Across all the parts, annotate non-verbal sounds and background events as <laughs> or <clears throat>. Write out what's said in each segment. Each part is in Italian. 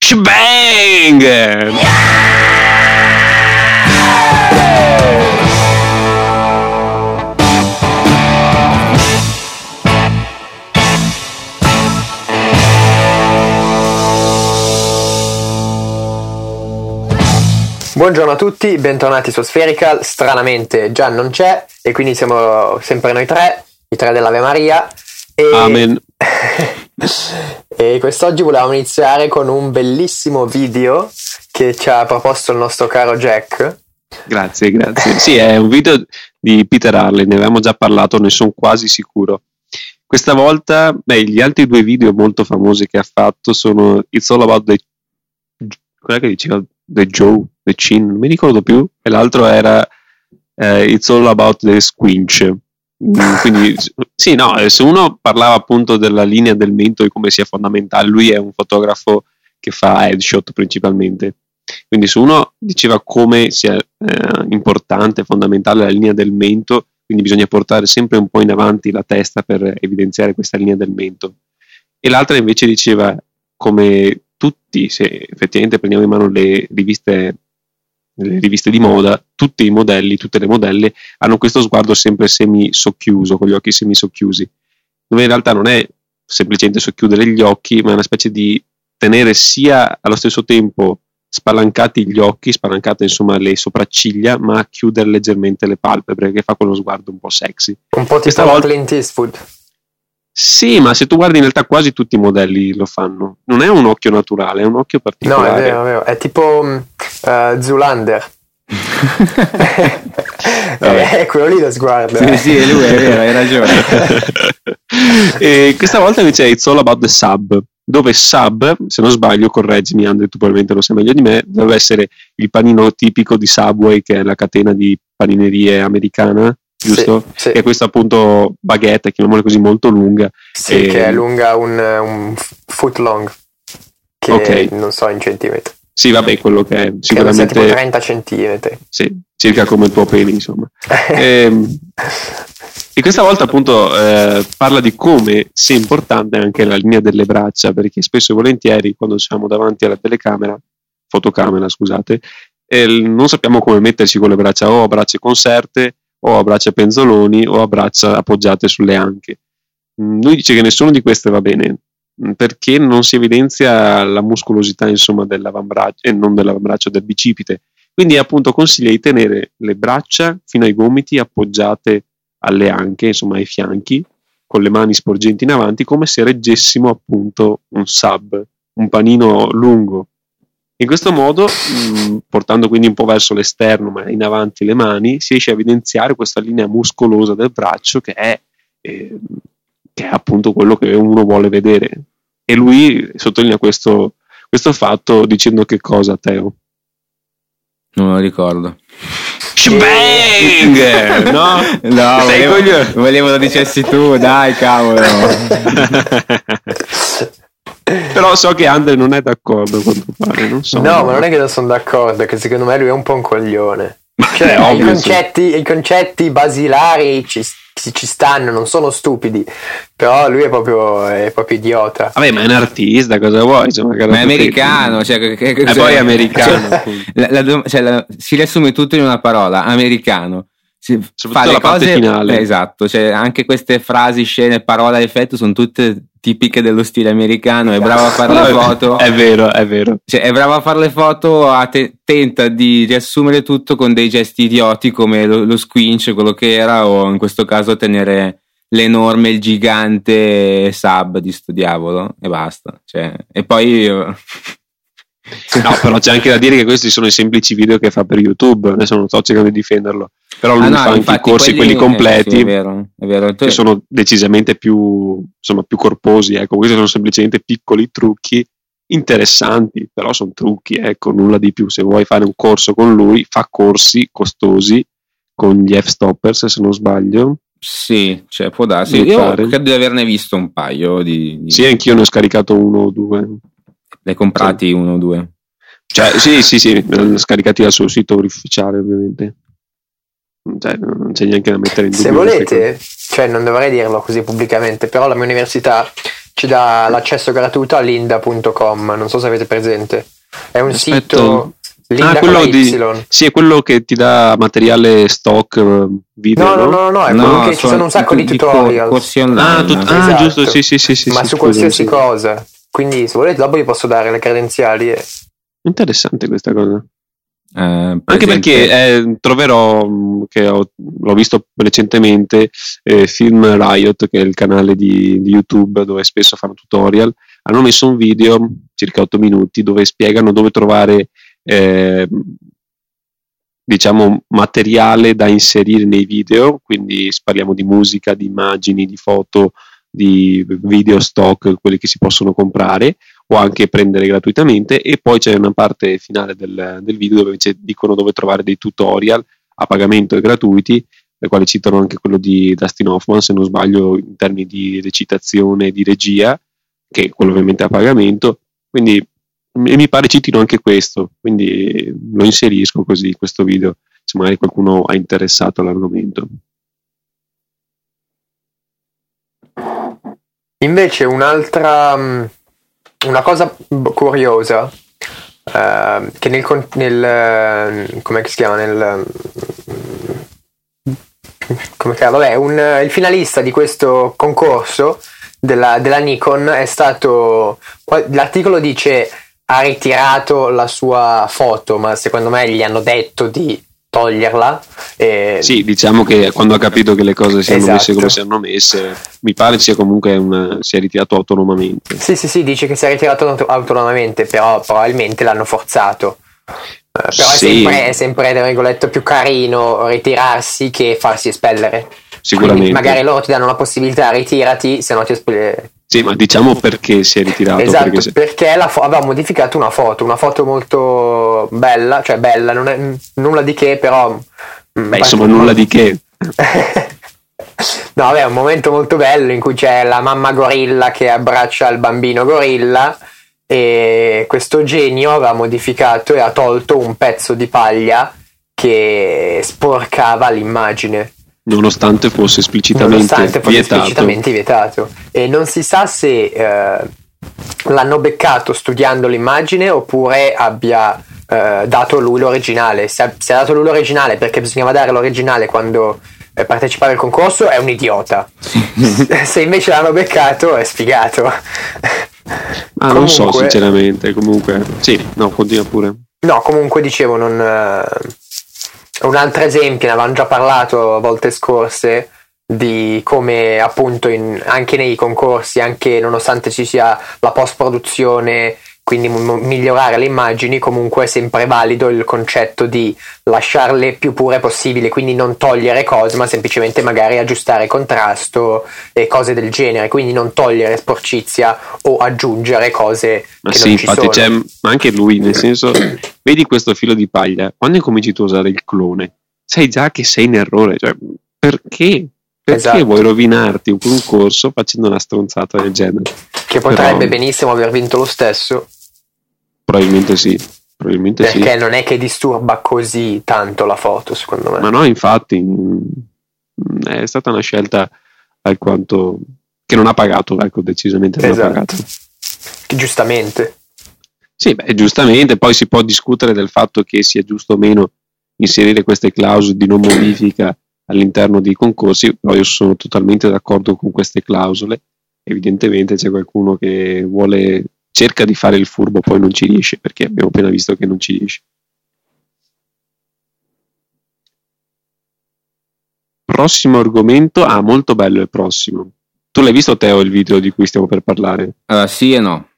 Shebang! Buongiorno a tutti, bentornati su Spherical. Stranamente Gian non c'è e quindi siamo sempre noi tre, i tre dell'Ave Maria. E... Amen. <laughs> e quest'oggi volevamo iniziare con un bellissimo video che ci ha proposto il nostro caro Jack. Grazie, grazie. Sì, è un video di Peter Harley, ne avevamo già parlato, ne sono quasi sicuro. Questa volta, beh, gli altri due video molto famosi che ha fatto sono It's All About the... Quella che diceva? The Joe, The Chin, non mi ricordo più, e l'altro era uh, It's All About the Squinch. Mm, quindi, <laughs> sì, no, eh, se uno parlava appunto della linea del mento e come sia fondamentale, lui è un fotografo che fa headshot principalmente. Quindi se uno diceva come sia eh, importante, fondamentale la linea del mento, quindi bisogna portare sempre un po' in avanti la testa per evidenziare questa linea del mento. E l'altra invece diceva come tutti, se effettivamente prendiamo in mano le riviste, le riviste di moda, tutti i modelli, tutte le modelle hanno questo sguardo sempre semi socchiuso, con gli occhi semi socchiusi, dove in realtà non è semplicemente socchiudere gli occhi, ma è una specie di tenere sia allo stesso tempo spalancati gli occhi, spalancate insomma le sopracciglia, ma chiudere leggermente le palpebre, che fa quello sguardo un po' sexy. Un po' tipo Questa volta- Clint Eastwood. Sì, ma se tu guardi in realtà quasi tutti i modelli lo fanno. Non è un occhio naturale, è un occhio No, particolare. è vero, è vero. È tipo eh, Zoolander. <laughs> è quello lì lo sguardo. Sì, eh. sì, è lui, è vero, hai ragione. <laughs> e questa volta invece è It's All About the Sub, dove Sub, se non sbaglio, correggimi Andre, tu probabilmente lo sai meglio di me, deve essere il panino tipico di Subway, che è la catena di paninerie americana, giusto? Sì, sì. E questo appunto baguette, chiamiamola così, molto lunga. Sì, E- che è lunga un, un foot long. Che Ok. non so in centimetri. Sì, vabbè, quello che è sicuramente... tipo 30 centimetri. Sì, circa come il tuo pene, insomma. <laughs> Ehm, E questa volta appunto eh, parla di come sia importante anche la linea delle braccia, perché spesso e volentieri quando siamo davanti alla telecamera, fotocamera scusate, eh, non sappiamo come metterci con le braccia o a braccia conserte o a braccia penzoloni o a braccia appoggiate sulle anche. Mm, Lui dice che nessuno di queste va bene mm, perché non si evidenzia la muscolosità insomma dell'avambraccio e non dell'avambraccio del bicipite. Quindi appunto consiglia di tenere le braccia fino ai gomiti appoggiate alle anche, insomma ai fianchi, con le mani sporgenti in avanti, come se reggessimo appunto un sub, un panino lungo. In questo modo, mh, portando quindi un po' verso l'esterno, ma in avanti le mani, si riesce a evidenziare questa linea muscolosa del braccio che è, eh, che è appunto quello che uno vuole vedere. E lui sottolinea questo, questo fatto dicendo che cosa, Teo? Non lo ricordo. Shebang! no? <laughs> No, volevo, volevo lo dicessi tu, dai, cavolo. <laughs> Però so che Andre non è d'accordo quanto pare, non so. No, ma non è che non sono d'accordo, che secondo me lui è un po' un coglione. Ma Cioè, è i, concetti, i concetti basilari ci, ci- ci stanno, non sono stupidi, però lui è proprio, è proprio idiota. Vabbè, ma è un artista, cosa vuoi? Insomma, Ma è americano, cioè, che, che- E cos'è? poi è americano. Cioè, la- la cioè, la- si riassume tutto in una parola, americano. Si Soprattutto fa le la parte cose finale. eh, esatto, cioè anche queste frasi, scene, parole effetto sono tutte tipiche dello stile americano, è bravo a fare le è- foto. <laughs> È vero, è vero. Cioè, è bravo a fare le foto, a te- tenta di riassumere tutto con dei gesti idioti come lo, lo squinch, quello che era, o in questo caso tenere l'enorme, il gigante sub di sto diavolo e basta. Cioè, e poi No, però c'è anche da dire che questi sono i semplici video che fa per YouTube. Adesso non sto cercando di difenderlo. Però lui Ah, no, fa anche i corsi, quelli, eh, completi, sì, è vero, è vero. Che sono decisamente più, insomma, più corposi. Ecco, questi sono semplicemente piccoli trucchi interessanti, però sono trucchi, ecco, nulla di più. Se vuoi fare un corso con lui, fa corsi costosi con gli F-stoppers, se non sbaglio. Sì, cioè, può darsi. Io credo di averne visto un paio di. di- Sì, anch'io ne ho scaricato uno o due. L'hai comprati uno o due. Cioè, sì, sì, sì, ho scaricati dal suo sito ufficiale, ovviamente. Cioè, non c'è neanche da mettere in dubbio. Se volete, cioè non dovrei dirlo così pubblicamente, però la mia università ci dà l'accesso gratuito a linda.com, non so se avete presente. È un Aspetta. sito Linda ah, quello di, Y. sì, è quello che ti dà materiale stock eh, video. No, no, no, no, è quello che ci sono un sacco di co- tutorial. corsi Ah, tut- ah, Esatto. giusto, sì, sì, sì, sì. ma sì, su qualsiasi sì. cosa. Quindi, se volete, dopo vi posso dare le credenziali. E... Interessante questa cosa. Eh, Anche perché eh, troverò mh, che ho- l'ho visto recentemente eh, Film Riot, che è il canale di, di YouTube dove spesso fanno tutorial. Hanno messo un video, circa 8 minuti, dove spiegano dove trovare eh, diciamo materiale da inserire nei video. Quindi parliamo di musica, di immagini, di foto, di video stock, quelli che si possono comprare o anche prendere gratuitamente. E poi c'è una parte finale del, del video dove invece dicono dove trovare dei tutorial a pagamento e gratuiti le quali citano anche quello di Dustin Hoffman se non sbaglio in termini di recitazione e di regia che è quello ovviamente a pagamento. Quindi mi pare citino anche questo quindi lo inserisco così questo video se magari qualcuno è interessato all'argomento Invece, un'altra. mh, Una cosa curiosa. ehm, che nel. nel eh, come si chiama? Nel. mm, Come cavolo è? Un, il finalista di questo concorso della, della Nikon è stato. L'articolo dice ha ritirato la sua foto, ma secondo me gli hanno detto di toglierla. E sì diciamo che quando ha capito che le cose siano Esatto. messe come siano messe mi pare sia comunque un, sia ritirato autonomamente Sì, sì, sì, dice che si è ritirato auto- autonomamente, però probabilmente l'hanno forzato. Eh, però è, Sì. sempre, è sempre, tra virgolette, più carino ritirarsi che farsi espellere. sicuramente Quindi magari loro ti danno la possibilità, ritirati, se no ti espelle. Sì, ma diciamo perché si è ritirato. Esatto, perché se- perché fo- aveva modificato una foto, una foto molto bella, cioè bella, non è nulla di che, però... mm, Beh, insomma, nulla di che. <laughs> no, vabbè, è un momento molto bello in cui c'è la mamma gorilla che abbraccia il bambino gorilla e questo genio aveva modificato e ha tolto un pezzo di paglia che sporcava l'immagine Nonostante fosse esplicitamente nonostante fosse vietato. esplicitamente vietato e non si sa se eh, l'hanno beccato studiando l'immagine oppure abbia eh, dato lui l'originale se ha, se ha dato lui l'originale perché bisognava dare l'originale quando eh, partecipava al concorso è un idiota <laughs> se invece l'hanno beccato è sfigato Ah, non so, Comunque- sinceramente. Comunque, sì, no, continua pure. No, comunque dicevo, non, eh, un altro esempio, ne avevamo già parlato volte scorse, di come appunto in- anche nei concorsi, anche nonostante ci sia la post-produzione, quindi migliorare le immagini, comunque è sempre valido il concetto di lasciarle più pure possibile, quindi non togliere cose, ma semplicemente magari aggiustare contrasto e cose del genere, quindi non togliere sporcizia o aggiungere cose Ma che sì, non ci infatti, c'è, ma anche lui, nel senso, <clears throat> vedi questo filo di paglia, quando incominci tu a usare il clone, sai già che sei in errore. Cioè, perché? Perché Esatto. vuoi rovinarti un concorso facendo una stronzata del genere? Che potrebbe Però- benissimo aver vinto lo stesso, Probabilmente sì. Probabilmente sì. perché non è che disturba così tanto la foto, secondo me. Ma no, infatti, mh, è stata una scelta alquanto che non ha pagato, ecco, decisamente non ha Esatto. pagato. Che Giustamente. Sì, beh, giustamente, poi si può discutere del fatto che sia giusto o meno inserire queste clausole di non modifica all'interno dei concorsi, però io sono totalmente d'accordo con queste clausole. Evidentemente c'è qualcuno che vuole cerca di fare il furbo, poi non ci riesce, perché abbiamo appena visto che non ci riesce. Prossimo argomento, ah, molto bello il prossimo. Tu l'hai visto Teo il video di cui stiamo per parlare? Allora, sì e no.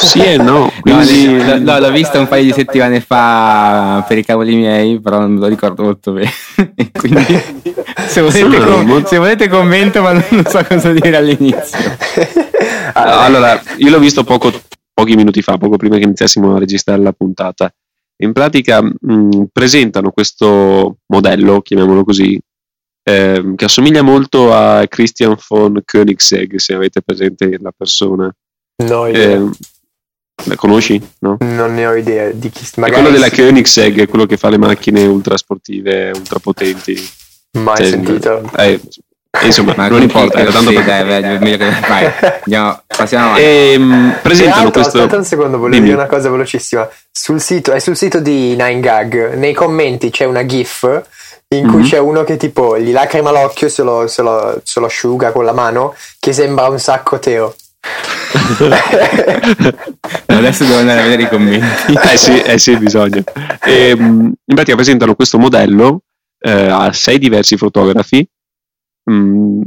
Sì e no, No, <laughs> quindi l- l- l'ho visto un paio di settimane fa per i cavoli miei, però non me lo ricordo molto bene. <laughs> Quindi, <laughs> se volete, com- se volete commento, ma non so cosa dire all'inizio. Allora, io l'ho visto poco, pochi minuti fa, poco prima che iniziassimo a registrare la puntata. In pratica mh, presentano questo modello, chiamiamolo così, ehm, che assomiglia molto a Christian von Koenigsegg, se avete presente la persona. No, idea. Ehm, la conosci? No? non ne ho idea di chi È magari quello della Koenigsegg, è quello che fa le macchine ultra sportive, ultra potenti. mai Cioè, sentito. eh, insomma, Ma <laughs> non importa, era tanto sì, dai, vai, vai, <laughs> andiamo, passiamo avanti. Ehm, presentano questo... Aspetta un secondo, volevo Dimmi. dire una cosa velocissima. Sul sito, è sul sito di 9gag, nei commenti c'è una gif in cui mm-hmm. c'è uno che tipo gli lacrima l'occhio se lo, se, lo, se lo asciuga con la mano, che sembra un sacco Teo. Adesso devo andare a vedere i commenti. eh sì, eh sì bisogna. E, ehm, in pratica presentano questo modello eh, a sei diversi fotografi, mh, mm,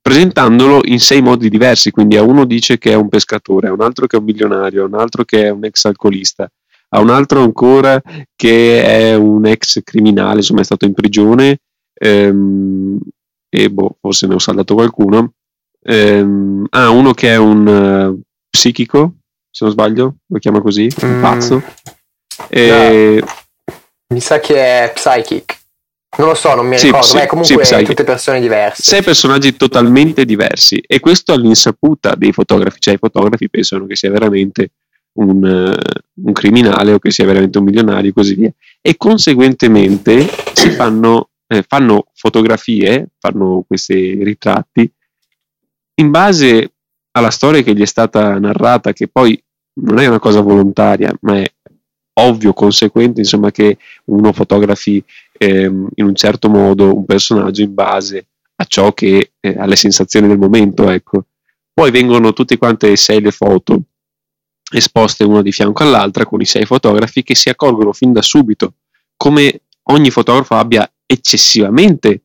presentandolo in sei modi diversi. Quindi a uno dice che è un pescatore, a un altro che è un milionario, a un altro che è un ex alcolista, a un altro ancora che è un ex criminale, insomma è stato in prigione. Ehm, e boh, forse ne ho saldato qualcuno ehm, ah, uno che è un uh, psichico, se non sbaglio, lo chiama così, un mm. pazzo. E... No. Mi sa che è psychic. Non lo so, non mi sì, ricordo, sì, comunque sì, tutte persone diverse. Sei personaggi totalmente diversi e questo all'insaputa dei fotografi, cioè i fotografi pensano che sia veramente un, uh, un criminale o che sia veramente un milionario e così via. E conseguentemente si fanno, eh, fanno fotografie, fanno questi ritratti in base alla storia che gli è stata narrata, che poi non è una cosa volontaria, ma è ovvio, conseguente, insomma, che uno fotografi ehm, in un certo modo un personaggio in base a ciò che eh, alle sensazioni del momento, ecco. Poi vengono tutte quante e sei le foto esposte una di fianco all'altra con i sei fotografi che si accorgono fin da subito come ogni fotografo abbia eccessivamente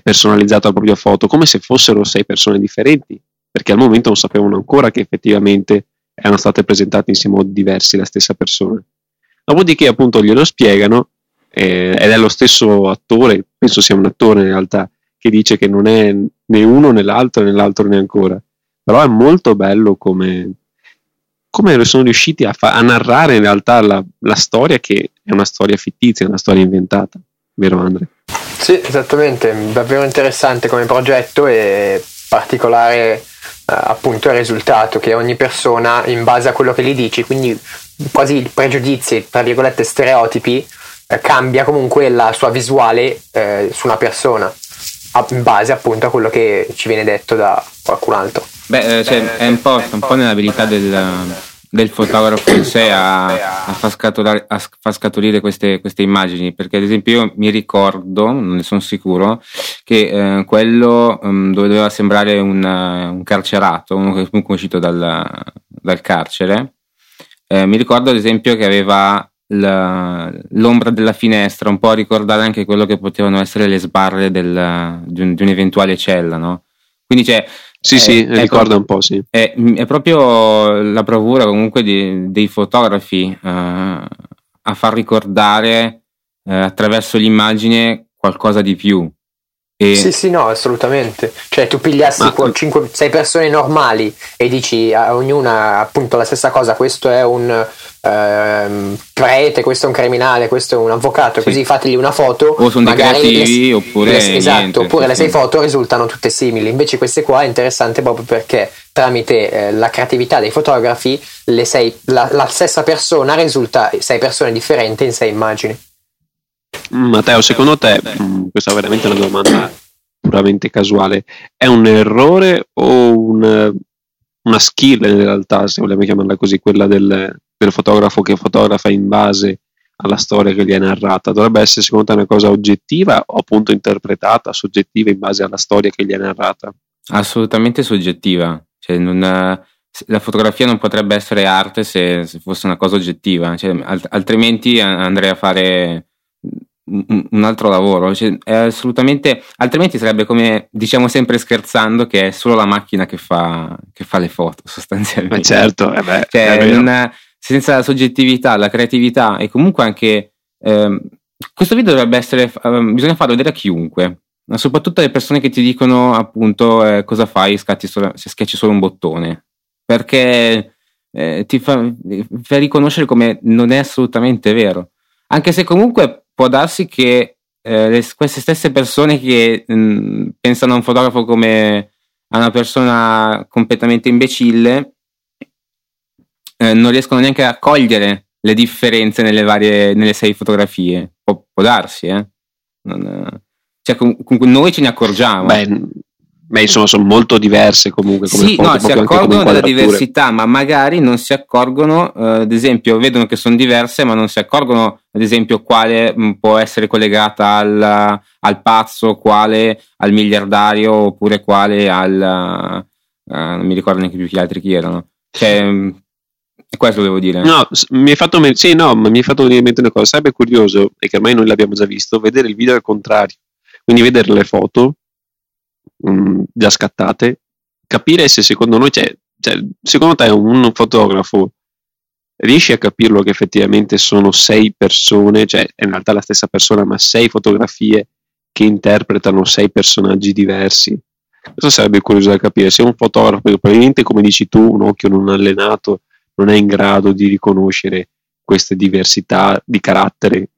personalizzato la propria foto, come se fossero sei persone differenti, perché al momento non sapevano ancora che effettivamente erano state presentate in sei modi diversi la stessa persona. Dopodiché appunto glielo spiegano eh, ed è lo stesso attore, penso sia un attore in realtà, che dice che non è né uno né l'altro né l'altro né ancora. Però è molto bello come, come sono riusciti a, fa- a narrare in realtà la, la storia che è una storia fittizia, una storia inventata, vero Andre? Sì, esattamente, davvero interessante come progetto e particolare eh, appunto il risultato che ogni persona in base a quello che gli dici, quindi quasi i pregiudizi, tra virgolette stereotipi, eh, cambia comunque la sua visuale eh, su una persona in base appunto a quello che ci viene detto da qualcun altro. Beh, eh, cioè, è un po', un po' nell'abilità del del fotografo in sé a, a, far, scaturare, a far scaturire queste, queste, immagini perché ad esempio io mi ricordo non ne sono sicuro che eh, quello um, dove doveva sembrare un, un, carcerato uno che è comunque uscito dal, dal carcere eh, mi ricordo ad esempio che aveva la, l'ombra della finestra un po' a ricordare anche quello che potevano essere le sbarre del, di, un, di un'eventuale cella no? quindi c'è sì, eh, sì, ecco, ricorda un po', sì. È, è proprio la bravura comunque di, dei fotografi uh, a far ricordare uh, attraverso l'immagine qualcosa di più. E... Sì, sì, no, assolutamente. Cioè, tu pigliassi Ma... 5, 6 persone normali e dici a ognuna appunto la stessa cosa, questo è un ehm, prete, questo è un criminale, questo è un avvocato, sì. così fategli una foto. O sono dei creativi, le, oppure. Le, esatto, niente, oppure le sei foto risultano tutte simili. Invece queste qua è interessante proprio perché tramite eh, la creatività dei fotografi sei, la, la stessa persona risulta sei persone differenti in sei immagini. Matteo, secondo te, mm, questa è veramente una domanda puramente casuale, è un errore o un, una skill in realtà, se vogliamo chiamarla così, quella del, del fotografo che fotografa in base alla storia che gli è narrata? Dovrebbe essere secondo te una cosa oggettiva o appunto interpretata, soggettiva in base alla storia che gli è narrata? Assolutamente soggettiva. Cioè non, la fotografia non potrebbe essere arte se, se fosse una cosa oggettiva, cioè, altrimenti andrei a fare un altro lavoro, cioè, è assolutamente, altrimenti sarebbe come diciamo sempre scherzando che è solo la macchina che fa, che fa le foto <laughs> sostanzialmente. Ma certo, eh beh, cioè, non, senza la soggettività, la creatività e comunque anche ehm, questo video dovrebbe essere, ehm, bisogna farlo vedere a chiunque, soprattutto alle persone che ti dicono appunto eh, cosa fai solo, se schiacci solo un bottone, perché eh, ti fa, fa riconoscere come non è assolutamente vero, anche se comunque può darsi che eh, le, queste stesse persone che mh, pensano a un fotografo come a una persona completamente imbecille eh, non riescono neanche a cogliere le differenze nelle varie nelle sei fotografie. Può, può darsi, eh? Non, cioè, comunque noi ce ne accorgiamo. Beh, Beh, insomma, sono molto diverse comunque. Come sì, no, si accorgono della diversità, ma magari non si accorgono, eh, ad esempio, vedono che sono diverse, ma non si accorgono, ad esempio, quale mh, mm, può essere collegata al, al, pazzo, quale al miliardario, oppure quale al. Uh, non mi ricordo neanche più gli altri chi erano. Cioè, mm, questo devo dire. No, mi hai fatto, sì, no, mi hai fatto venire in mente una cosa. Sarebbe curioso, e che ormai noi l'abbiamo già visto, vedere il video al contrario. Quindi vedere le foto mh, mm, già scattate, capire se secondo noi c'è, cioè, secondo te un fotografo riesce a capirlo che effettivamente sono sei persone, cioè è in realtà la stessa persona, ma sei fotografie che interpretano sei personaggi diversi. Questo sarebbe curioso da capire. Se un fotografo, probabilmente come dici tu, un occhio non allenato non è in grado di riconoscere queste diversità di carattere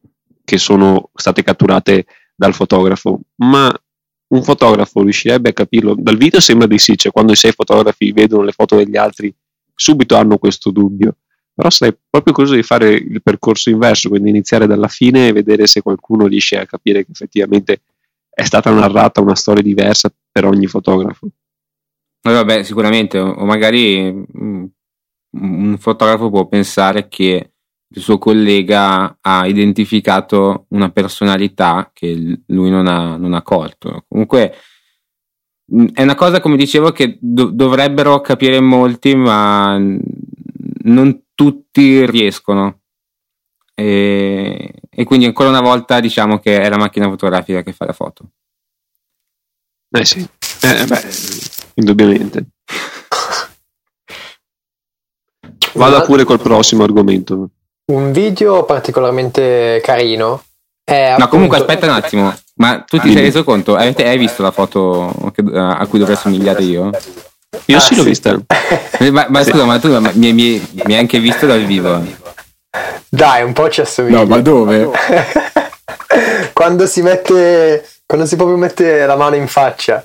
che sono state catturate dal fotografo, ma un fotografo riuscirebbe a capirlo. Dal video sembra di sì, cioè quando i sei fotografi vedono le foto degli altri, subito hanno questo dubbio. Però sarei proprio curioso di fare il percorso inverso, quindi iniziare dalla fine e vedere se qualcuno riesce a capire che effettivamente è stata narrata una storia diversa per ogni fotografo. Vabbè, sicuramente, o magari mm, un fotografo può pensare che il suo collega ha identificato una personalità che lui non ha, non ha colto. Comunque è una cosa, come dicevo, che do- dovrebbero capire molti, ma non tutti riescono. E, e, quindi ancora una volta diciamo che è la macchina fotografica che fa la foto. Eh sì, eh, beh, indubbiamente. <laughs> Vada pure col prossimo argomento. Un video particolarmente carino. È no, comunque aspetta un attimo, ma tu ti sei reso conto? Hai, hai visto la foto che, a cui dovrei somigliare io? Io ah, sì l'ho sì. vista. <laughs> ma, ma scusa, ma tu ma, mi, mi, mi, hai anche visto dal vivo? Dai, un po' ci assomiglia. No, ma dove? <laughs> quando si mette, quando si proprio mette la mano in faccia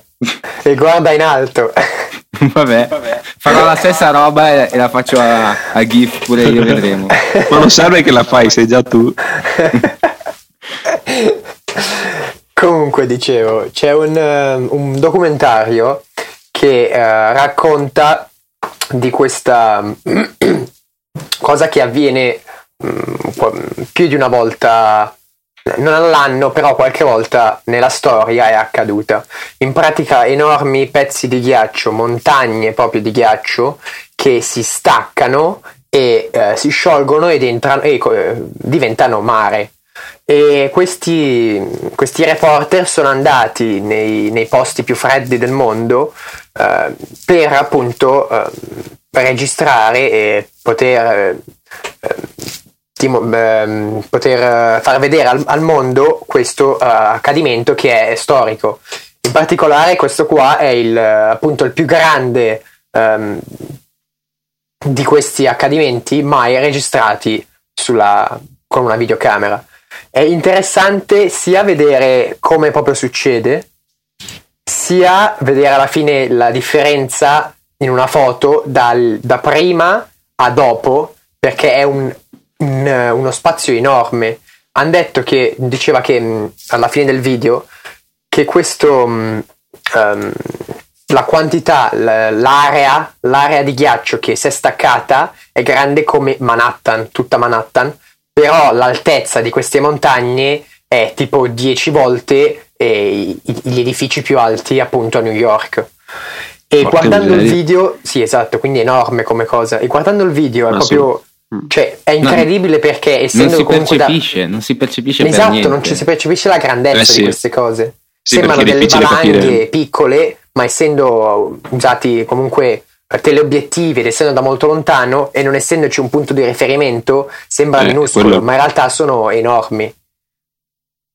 e guarda in alto. Vabbè, <laughs> Vabbè, farò la stessa roba e, la faccio a, a, GIF pure io, vedremo. <laughs> Ma non serve che la fai, sei già tu. <laughs> Comunque, dicevo, c'è un, um, un documentario che uh, racconta di questa <clears throat> cosa che avviene um, più di una volta non all'anno, però qualche volta nella storia è accaduta. In pratica enormi pezzi di ghiaccio, montagne proprio di ghiaccio, che si staccano e eh, si sciolgono ed entrano, e eh, diventano mare. E questi, questi, reporter sono andati nei, nei, posti più freddi del mondo eh, per appunto eh, registrare e poter eh, Ehm, poter far vedere al, al mondo questo uh, accadimento che è storico. In particolare questo qua è il, appunto il più grande um, di questi accadimenti mai registrati sulla, con una videocamera. È interessante sia vedere come proprio succede, sia vedere alla fine la differenza in una foto dal, da prima a dopo, perché è un, eh, uno spazio enorme. Hanno detto che, diceva che mm, alla fine del video, che questo, um, la quantità, l'area, l'area di ghiaccio che si è staccata è grande come Manhattan, tutta Manhattan, però l'altezza di queste montagne è tipo 10 volte eh, gli edifici più alti appunto a New York. E Porca guardando il video, sì esatto, quindi è enorme come cosa, e guardando il video è Ma proprio... Mm. Cioè, è incredibile no, perché essendo non si percepisce, da... non si percepisce esatto, non ci si percepisce la grandezza eh, sì. di queste cose. Sì, Sembrano delle valanghe capire. piccole, ma essendo usati comunque teleobiettivi ed essendo da molto lontano e non essendoci un punto di riferimento, sembra eh, minuscolo, quello... ma in realtà sono enormi.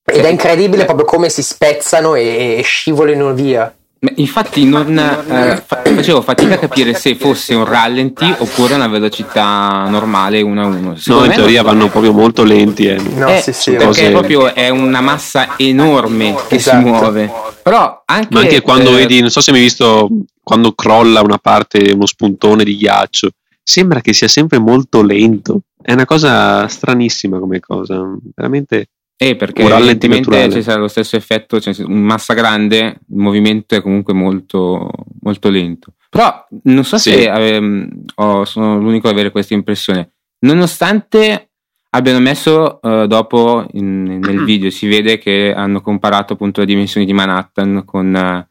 Ed è incredibile proprio come si spezzano e, e scivolino via. Infatti non, eh, facevo fatica a capire se fosse un rallenti oppure una velocità normale 1 a 1. No, in teoria vanno proprio molto lenti. Eh. No, eh, sì, sì, perché cose... proprio è una massa enorme che esatto. si muove. Però anche, Ma anche quando eh, vedi, non so se mi hai visto quando crolla una parte, uno spuntone di ghiaccio, sembra che sia sempre molto lento. È una cosa stranissima come cosa, veramente Eh, perché evidentemente ci sarà lo stesso effetto, cioè in massa grande il movimento è comunque molto, molto lento. Però non so sì. se ehm, oh, sono l'unico ad avere questa impressione. Nonostante abbiano messo uh, dopo in, nel video, si vede che hanno comparato appunto le dimensioni di Manhattan con, uh,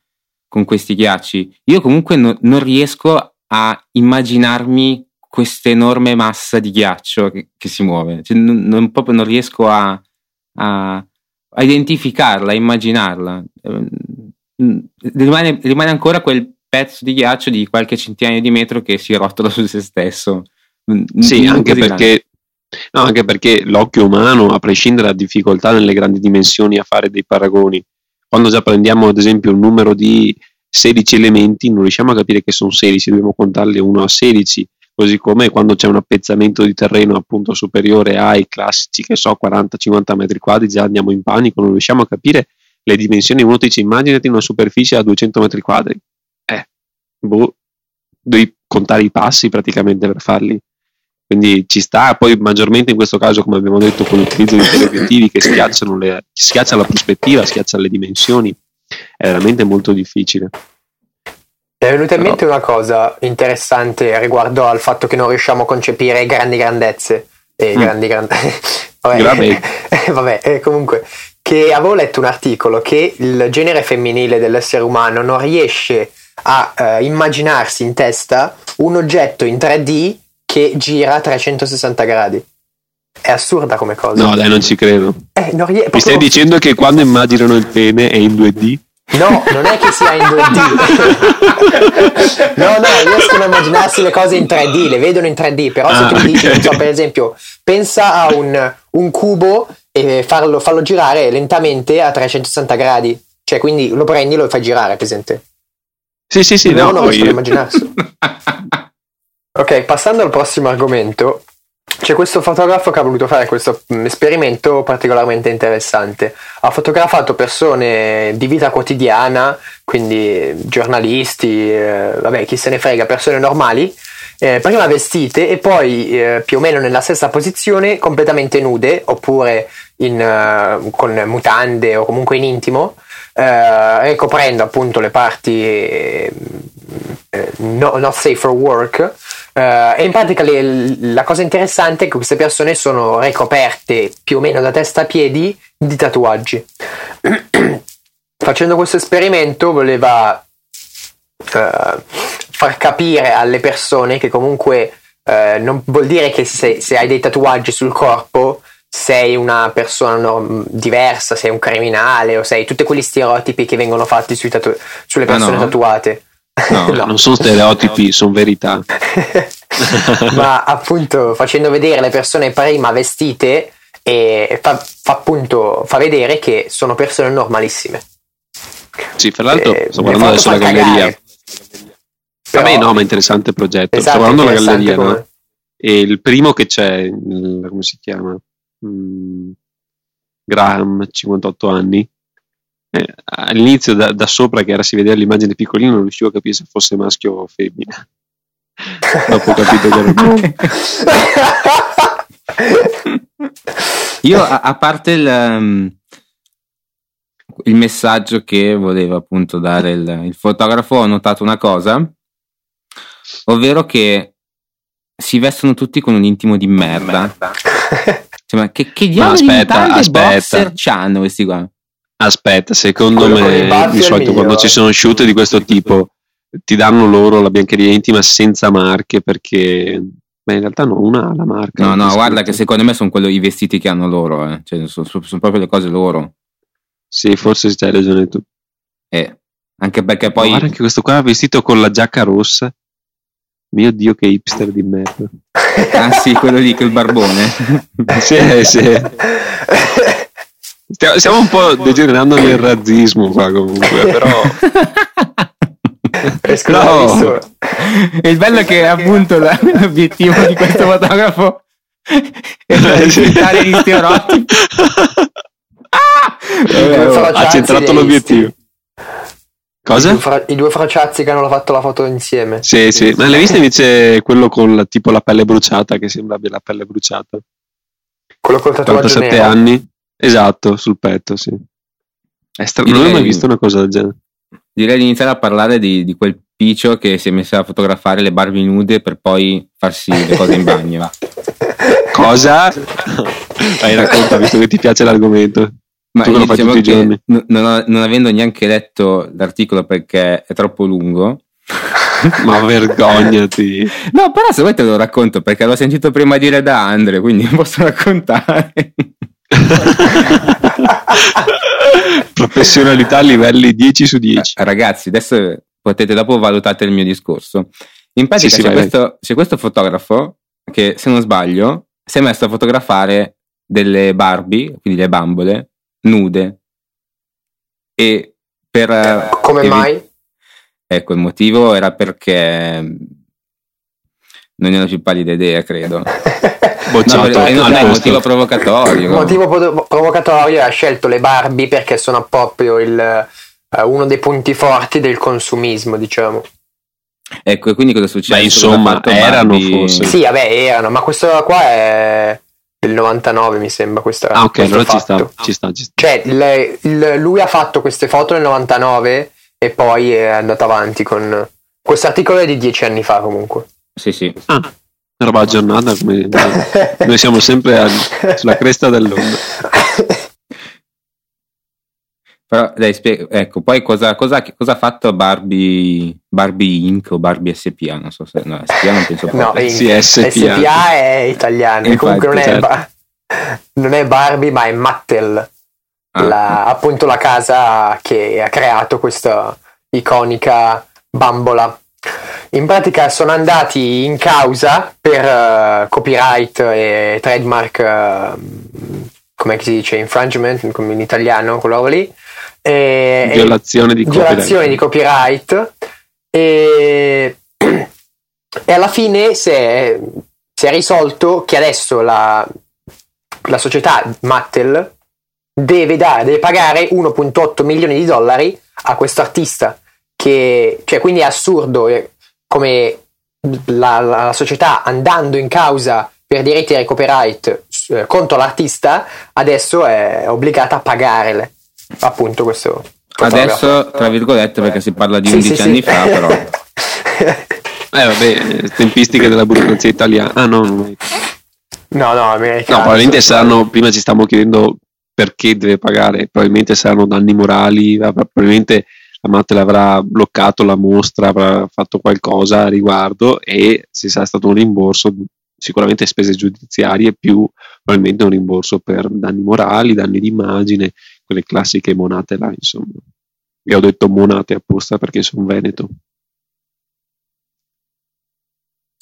con questi ghiacci. Io comunque no, non riesco a immaginarmi questa enorme massa di ghiaccio che, che si muove. Cioè, non, non, proprio non riesco a, a, a identificarla, a immaginarla. Ehm, rimane, rimane, ancora quel pezzo di ghiaccio di qualche centinaio di metro che si rotola su se stesso. Sì, anche perché, no, anche perché l'occhio umano, a prescindere dalla difficoltà nelle grandi dimensioni a fare dei paragoni, quando già prendiamo ad esempio un numero di 16 elementi, non riusciamo a capire che sono 16, dobbiamo contarli 1 a 16 così come quando c'è un appezzamento di terreno appunto superiore ai classici, che so, 40-50 metri quadri, già andiamo in panico, non riusciamo a capire le dimensioni. Uno dice, immaginati una superficie a 200 metri quadri. Eh, boh, devi contare i passi praticamente per farli. Quindi ci sta, poi maggiormente in questo caso, come abbiamo detto, con l'utilizzo di teleobiettivi che schiacciano le, schiaccia la prospettiva, schiaccia le dimensioni, è veramente molto difficile. Mi è venuta in mente una cosa interessante riguardo al fatto che non riusciamo a concepire grandi grandezze. Eh, mm. grandi grandezze. <laughs> vabbè, <laughs> vabbè eh, comunque, che avevo letto un articolo che il genere femminile dell'essere umano non riesce a uh, immaginarsi in testa un oggetto in 3D che gira a 360 gradi. È assurda come cosa. No, dai, non ci credo. Eh, non rie- Mi stai dicendo che quando immaginano il pene è in 2D? No, non è che sia in 2D. no, no, riescono a immaginarsi le cose in 3D, le vedono in 3D, però se ah, tu okay. dici, non so, per esempio, pensa a un, un cubo e farlo, farlo, girare lentamente a 360 gradi. Cioè, quindi lo prendi e lo fai girare, presente? Sì, sì, sì, no, no, non riescono a immaginarsi. <laughs> ok, passando al prossimo argomento, c'è questo fotografo che ha voluto fare questo mm, esperimento particolarmente interessante. Ha fotografato persone di vita quotidiana, quindi giornalisti, eh, vabbè, chi se ne frega, persone normali, eh, prima vestite e poi eh, più o meno nella stessa posizione, completamente nude oppure in, uh, con mutande o comunque in intimo, eh, coprendo appunto le parti eh, no, not safe for work Uh, e in pratica le, la cosa interessante è che queste persone sono ricoperte più o meno da testa a piedi di tatuaggi. <clears throat> Facendo questo esperimento voleva uh, far capire alle persone che comunque uh, non vuol dire che se, se, hai dei tatuaggi sul corpo sei una persona no, diversa, sei un criminale o sei tutti quegli stereotipi che vengono fatti tatu- sulle persone ah no. tatuate. No, <laughs> no, non sono stereotipi, sono verità. <laughs> Ma appunto facendo vedere le persone prima vestite e fa, fa, appunto fa vedere che sono persone normalissime. Sì, fra l'altro eh, sto guardando adesso la galleria. Però, Vabbè, no, ma interessante progetto. Esatto, sto guardando la galleria, no? E il primo che c'è, il, come si chiama? Mm, Graham, 58 anni eh, all'inizio da, da, sopra che era si vedeva l'immagine piccolina non riuscivo a capire se fosse maschio o femmina <laughs> dopo ho capito che era io a, a parte il, um, il, messaggio che voleva appunto dare il, il fotografo ho notato una cosa ovvero che si vestono tutti con un intimo di merda. Cioè, ma che, che diavolo aspetta, di aspetta. boxer c'hanno questi qua? Aspetta, secondo me di solito quando ci sono shoot di questo tipo ti danno loro la biancheria intima senza marche perché ma in realtà no, una ha la marca. No, no, guarda che secondo me sono quelli i vestiti che hanno loro, eh. cioè, sono, sono, proprio le cose loro. Sì, forse c'hai ragione tu. Eh, anche perché poi... Guarda anche questo qua vestito con la giacca rossa. Mio Dio che hipster di merda. ah sì, quello lì, quel barbone. <laughs> sì, sì. <laughs> Stiamo un po' degenerando nel razzismo qua comunque, però... <laughs> no. Il bello è che appunto l'obiettivo di questo <laughs> fotografo è evitare gli stereotipi. <laughs> Ah! ha centrato l'obiettivo. Cosa? I due, fra- I due, fracciazzi che hanno fatto la foto insieme. Sì, sì. Ma l'hai visto invece quello con la, tipo la pelle bruciata, che sembra abbia la pelle bruciata? Quello col tatuaggio 47 anni. Esatto, sul petto, sì. È stra- non ho mai visto una cosa del genere. Direi di iniziare a parlare di, di quel piccio che si è messo a fotografare le Barbie nude per poi farsi le cose in bagno. <laughs> cosa? <laughs> Vai, racconta, visto che ti piace l'argomento. Ma tu lo fai diciamo tutti i giorni. Non, non, non avendo neanche letto l'articolo perché è troppo lungo, <laughs> ma vergognati. No, però se vuoi te lo racconto perché l'ho sentito prima dire da Andre, quindi posso raccontare. Professionalità a livelli 10 su 10. Eh, ragazzi, adesso potete dopo valutare il mio discorso. In pratica sì, sì, c'è, questo, c'è questo fotografo che, se non sbaglio, si è messo a fotografare delle Barbie, quindi le bambole, nude. E per... Eh, come evi- mai? Ecco, il motivo era perché non ne ho più pallida idea, credo. <laughs> Bocciato. No, non è un motivo provocatorio. Il motivo provocatorio ha scelto le Barbie perché sono proprio il, uh, uno dei punti forti del consumismo, diciamo. Ecco, e quindi cosa succede? Beh, insomma, erano Barbie... forse. Sì, vabbè, erano, ma questo qua è del 99 mi sembra questa ah ok allora ci sta, ci sta, ci sta. cioè le, il, lui ha fatto queste foto nel 99 e poi è andato avanti con questo articolo è di dieci anni fa comunque sì sì ah, roba aggiornata come noi siamo sempre al, sulla cresta dell'onda però dai spiego ecco poi cosa, cosa, cosa, ha fatto Barbie Barbie Inc o Barbie SPA non so se no SPA non penso no, Inc. Sì, SPA. SPA è italiano Infatti, comunque non, certo. è, non è Barbie ma è Mattel ah. la, appunto la casa che ha creato questa iconica bambola. In pratica sono andati in causa per uh, copyright e trademark, uh, come si dice, infringement, come in italiano, quello lì. E, violazione di copyright. Violazione di copyright. E, <clears throat> e alla fine si è, si è, risolto che adesso la, la società Mattel deve, dare, deve pagare 1.8 milioni di dollari a questo artista. Che, cioè, quindi è assurdo eh, come la, la, società andando in causa per diritti di copyright eh, contro l'artista adesso è obbligata a pagare appunto questo. Adesso, tra virgolette, perché si parla di 11 sì, anni sì. fa, però. <laughs> eh, vabbè, tempistiche della burocrazia italiana. Ah, no, no. No, no, americano. No, probabilmente saranno. Prima ci stiamo chiedendo perché deve pagare, probabilmente saranno danni morali, probabilmente la Mattel avrà bloccato la mostra, avrà fatto qualcosa a riguardo e se sarà stato un rimborso sicuramente spese giudiziarie più probabilmente un rimborso per danni morali, danni d'immagine, quelle classiche monate là, insomma. E ho detto monate apposta perché sono veneto.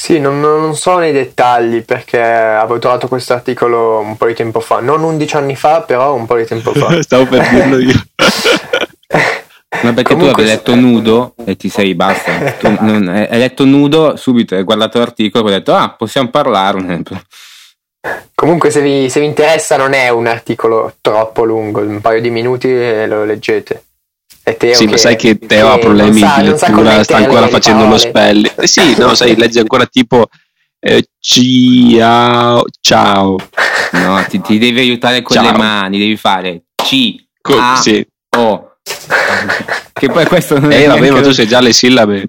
Sì, non, non, so nei dettagli perché avevo trovato questo articolo un po' di tempo fa, non 11 anni fa, però un po' di tempo fa. <laughs> Stavo per dirlo io. <laughs> Ma perché Comunque, tu avevi letto nudo e ti sei basta. Tu <laughs> non, hai letto nudo subito, hai guardato l'articolo e hai detto ah, possiamo parlarne. Comunque se vi, se vi interessa non è un articolo troppo lungo, un paio di minuti e lo leggete. È Teo sì, che, ma sai che Teo ha problemi sa, di lettura, sta ancora facendo lo spelling. Eh, sì, no, sai, legge ancora tipo eh, ciao, ciao. No, ti, ti devi aiutare con ciao. le mani, devi fare C, Co- A, sì. O. <laughs> che poi questo non eh, è vabbè, ma tu sai già le sillabe.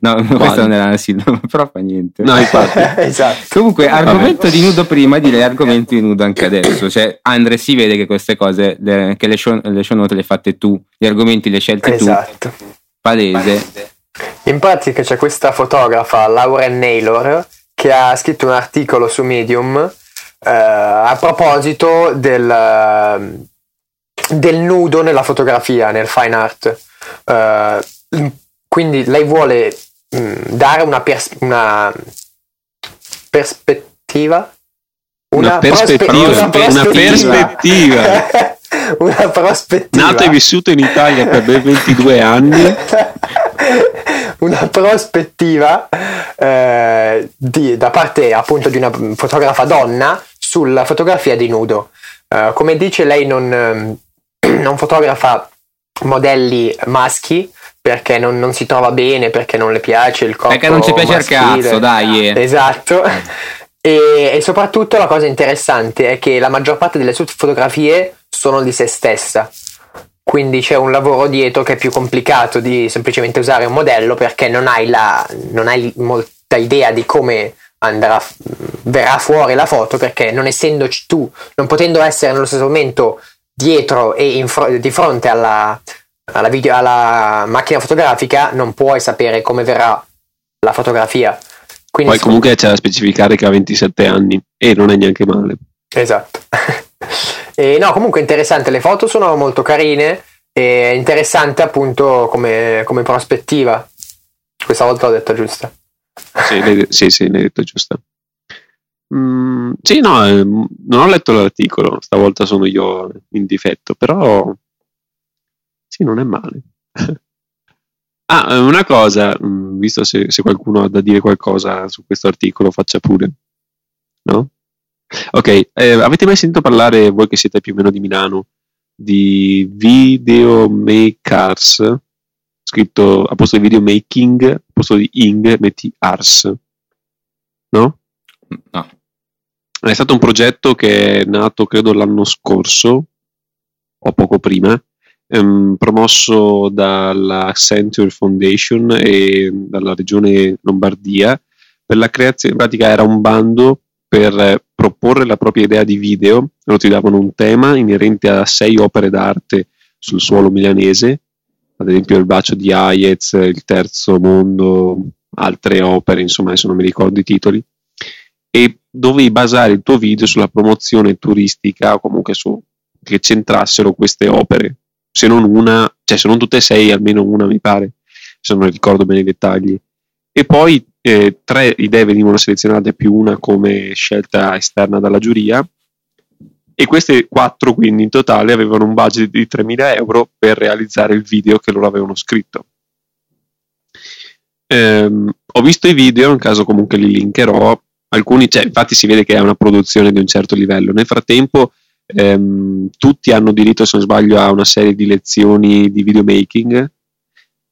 no, Quale? questo non era una sillaba, <laughs> però fa niente. No, infatti. <laughs> esatto. Comunque, argomento di nudo prima, direi argomento di nudo anche adesso. Cioè, Andre, si vede che queste cose, le, che le show, le show note le hai fatte tu, gli argomenti li hai scelti esatto. tu. Palese. In pratica c'è questa fotografa, Lauren Naylor, che ha scritto un articolo su Medium eh, a proposito del, del nudo nella fotografia, nel fine art. Uh, quindi lei vuole mh, mm, dare una, pers- una perspettiva una, una, prospettiva, una prospettiva. <laughs> una prospettiva. Nato e vissuto in Italia per ben 22 anni. <laughs> una prospettiva eh, di, da parte appunto di una fotografa donna sulla fotografia di nudo. Uh, come dice lei non, <clears throat> non fotografa modelli maschi perché non, non, si trova bene, perché non le piace il corpo Perché non ci piace maschile. il cazzo, dai. Esatto. <laughs> E, e, soprattutto la cosa interessante è che la maggior parte delle sue fotografie sono di se stessa. Quindi c'è un lavoro dietro che è più complicato di semplicemente usare un modello perché non hai, la, non hai molta idea di come andrà, verrà fuori la foto perché non essendoci tu, non potendo essere nello stesso momento dietro e fr- di fronte alla, alla, video, alla macchina fotografica non puoi sapere come verrà la fotografia. Quindi Poi comunque c'è da specificare che ha 27 anni e non è neanche male. Esatto. <laughs> e no, comunque interessante, le foto sono molto carine e interessante appunto come, come prospettiva. Questa volta l'ho detta giusta. Sì, sì, sì, l'hai detto giusta. Mm, sì, no, eh, non ho letto l'articolo, stavolta sono io in difetto, però sì, non è male. <laughs> Ah, una cosa, mm, visto se, se, qualcuno ha da dire qualcosa su questo articolo, faccia pure. No? Ok, eh, avete mai sentito parlare, voi che siete più o meno di Milano, di Videomakers? Scritto a posto di videomaking, a posto di ing, metti ars. No? No. È stato un progetto che è nato, credo, l'anno scorso, o poco prima, ehm, promosso dalla Accenture Foundation e dalla regione Lombardia per la creazione, in pratica era un bando per proporre la propria idea di video, loro ti davano un tema inerente a sei opere d'arte sul suolo milanese, ad esempio il bacio di Hayez, il terzo mondo, altre opere, insomma adesso non mi ricordo i titoli, e dovevi basare il tuo video sulla promozione turistica o comunque su che centrassero queste opere se non una, cioè se non tutte e sei, almeno una mi pare, se non ricordo bene i dettagli. E poi eh, tre idee venivano selezionate più una come scelta esterna dalla giuria e queste quattro quindi in totale avevano un budget di 3.000 euro per realizzare il video che loro avevano scritto. Ehm, ho visto i video, in caso comunque li linkerò, alcuni, cioè, infatti si vede che è una produzione di un certo livello. Nel frattempo ehm, tutti hanno diritto, se non sbaglio, a una serie di lezioni di videomaking,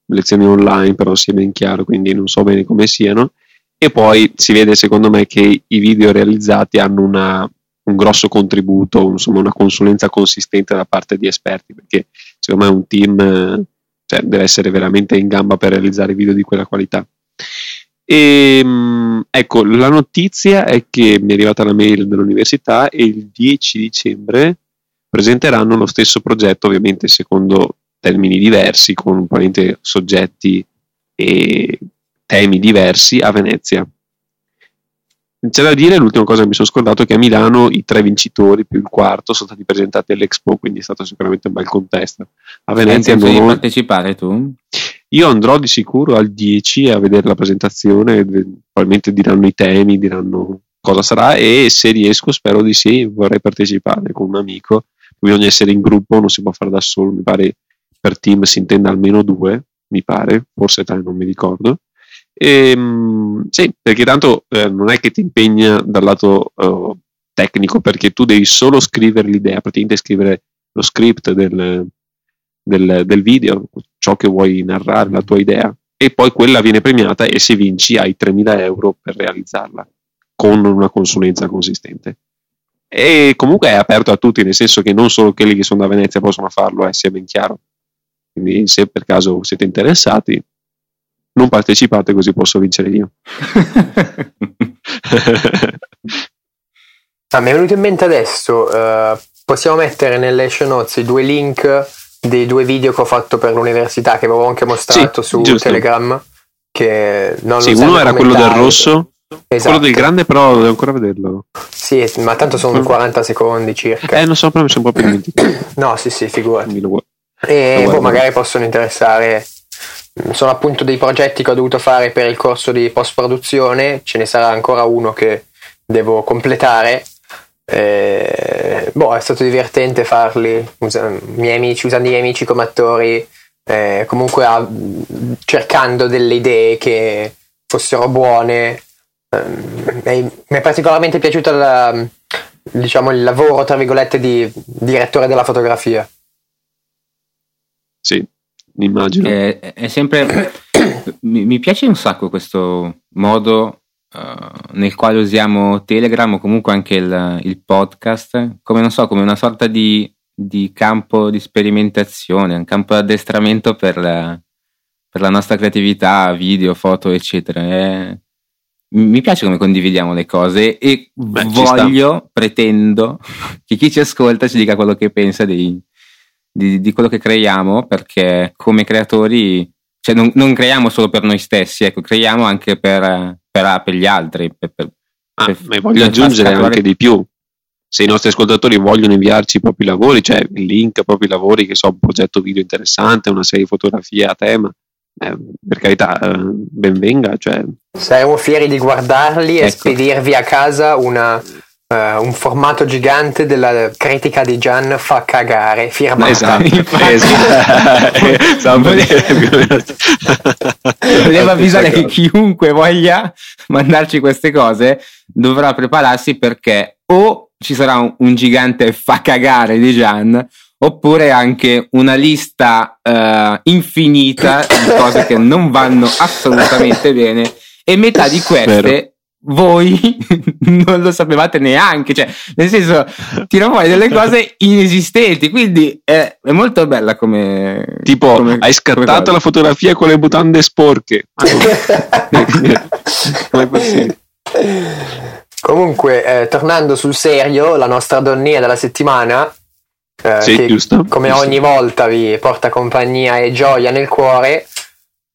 lezioni online però sia ben chiaro, quindi non so bene come siano, e poi si vede secondo me che i video realizzati hanno una, un grosso contributo, insomma una consulenza consistente da parte di esperti, perché secondo me un team cioè, deve essere veramente in gamba per realizzare video di quella qualità. E, ehm, ecco, la notizia è che mi è arrivata la mail dell'università e il 10 dicembre presenteranno lo stesso progetto, ovviamente secondo termini diversi, con soggetti e temi diversi a Venezia. C'è da dire, l'ultima cosa che mi sono scordato, è che a Milano i tre vincitori più il quarto sono stati presentati all'Expo, quindi è stato sicuramente un bel contesto. A Venezia... Hai non... partecipare tu? Io andrò di sicuro al 10 a vedere la presentazione, probabilmente diranno i temi, diranno cosa sarà e se riesco spero di sì, vorrei partecipare con un amico. Bisogna essere in gruppo, non si può fare da solo, mi pare per team si intenda almeno due, mi pare, forse tre, non mi ricordo. E, ehm, sì, perché tanto eh, non è che ti impegna dal lato uh, tecnico, perché tu devi solo scrivere l'idea, praticamente scrivere lo script del, del, del video, ciò che vuoi narrare, la tua idea, e poi quella viene premiata e se vinci hai 3.000 euro per realizzarla con una consulenza consistente. E comunque è aperto a tutti, nel senso che non solo quelli che sono da Venezia possono farlo, eh, sia ben chiaro. Quindi se per caso siete interessati, non partecipate così posso vincere io. <laughs> ah, mi è venuto in mente adesso, uh, possiamo mettere nelle show notes i due link dei due video che ho fatto per l'università che avevo anche mostrato sì, su giusto. Telegram che non sì, uno era quello del rosso esatto. quello del grande però devo ancora vederlo. Sì ma tanto sono 40 secondi circa. Eh non so però mi sono proprio <clears throat> dimenticato. No sì sì figurati. E boh, magari possono interessare. Sono appunto dei progetti che ho dovuto fare per il corso di post produzione ce ne sarà ancora uno che devo completare eh, boh, è stato divertente farli, usa, miei amici, usando i miei amici come attori, eh, comunque a, cercando delle idee che fossero buone. Eh, mi è particolarmente piaciuto la, diciamo, il lavoro, tra virgolette, di direttore della fotografia. Sì, immagino. È, è sempre... mi, mi piace un sacco questo modo uh, nel quale usiamo Telegram o comunque anche il, il podcast, come non so, come una sorta di, di, campo di sperimentazione, un campo di addestramento per la, per la nostra creatività, video, foto, eccetera. È, mi piace come condividiamo le cose e Beh, voglio, pretendo <laughs> che chi ci ascolta ci dica quello che pensa dei, di, di, quello che creiamo, perché come creatori cioè non, non, creiamo solo per noi stessi, ecco, creiamo anche per, per, per gli altri. Per, per, ah, ma voglio aggiungere scattare... anche di più. Se i nostri ascoltatori vogliono inviarci i propri lavori, cioè il link ai propri lavori, che so, un progetto video interessante, una serie di fotografie a tema, eh, per carità, eh, benvenga. Cioè. Saremo fieri di guardarli ecco. e spedirvi a casa una, Uh, un formato gigante della critica di Gian fa cagare firmata. Esatto, <laughs> esatto. voleva avvisare che chiunque voglia mandarci queste cose dovrà prepararsi perché o ci sarà un, un gigante fa cagare di Gian oppure anche una lista uh, infinita di cose che non vanno assolutamente bene e metà di queste Spero voi <laughs> non lo sapevate neanche, cioè, nel senso, tira fuori delle cose inesistenti, quindi è, è molto bella come... Tipo, come, hai scattato come la fotografia con le mutande sporche. come possibile? Comunque, eh, tornando sul serio, la nostra donnia della settimana, eh, sì, che giusto, come giusto. ogni volta vi porta compagnia e gioia nel cuore,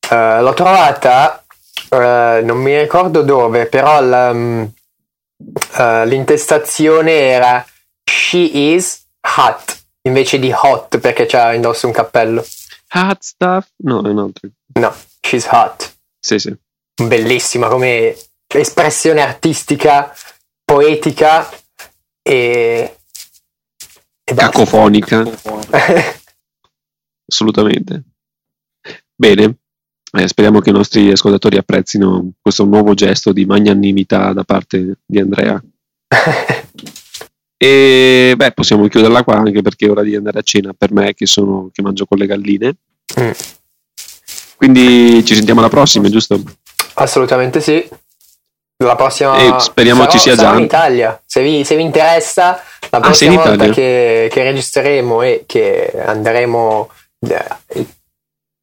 eh, l'ho trovata Uh, non mi ricordo dove, però la, um, uh, l'intestazione era She is hot invece di hot perché c'ha indosso un cappello. Hot stuff? No, è un altro. No, she's hot. Sì, sì. Bellissima come espressione artistica, poetica e. e Cacofonica. <laughs> Assolutamente. Bene, eh, speriamo che i nostri ascoltatori apprezzino questo nuovo gesto di magnanimità da parte di Andrea. <laughs> e beh, possiamo chiuderla qua anche perché è ora di andare a cena per me che, sono, che mangio con le galline. Mm. Quindi ci sentiamo alla prossima, giusto? Assolutamente sì. La prossima e speriamo sarò, ci sia già in Italia. Se vi, se vi interessa, la ah, prossima ah, volta che, che, registreremo e che andremo eh,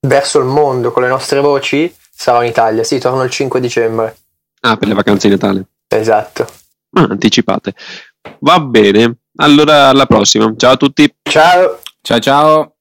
verso il mondo con le nostre voci sarò in Italia. Sì, torno il 5 dicembre. Ah, per le vacanze di Natale. Esatto. Ah, anticipate. Va bene. Allora, alla prossima. Ciao a tutti. Ciao. Ciao ciao.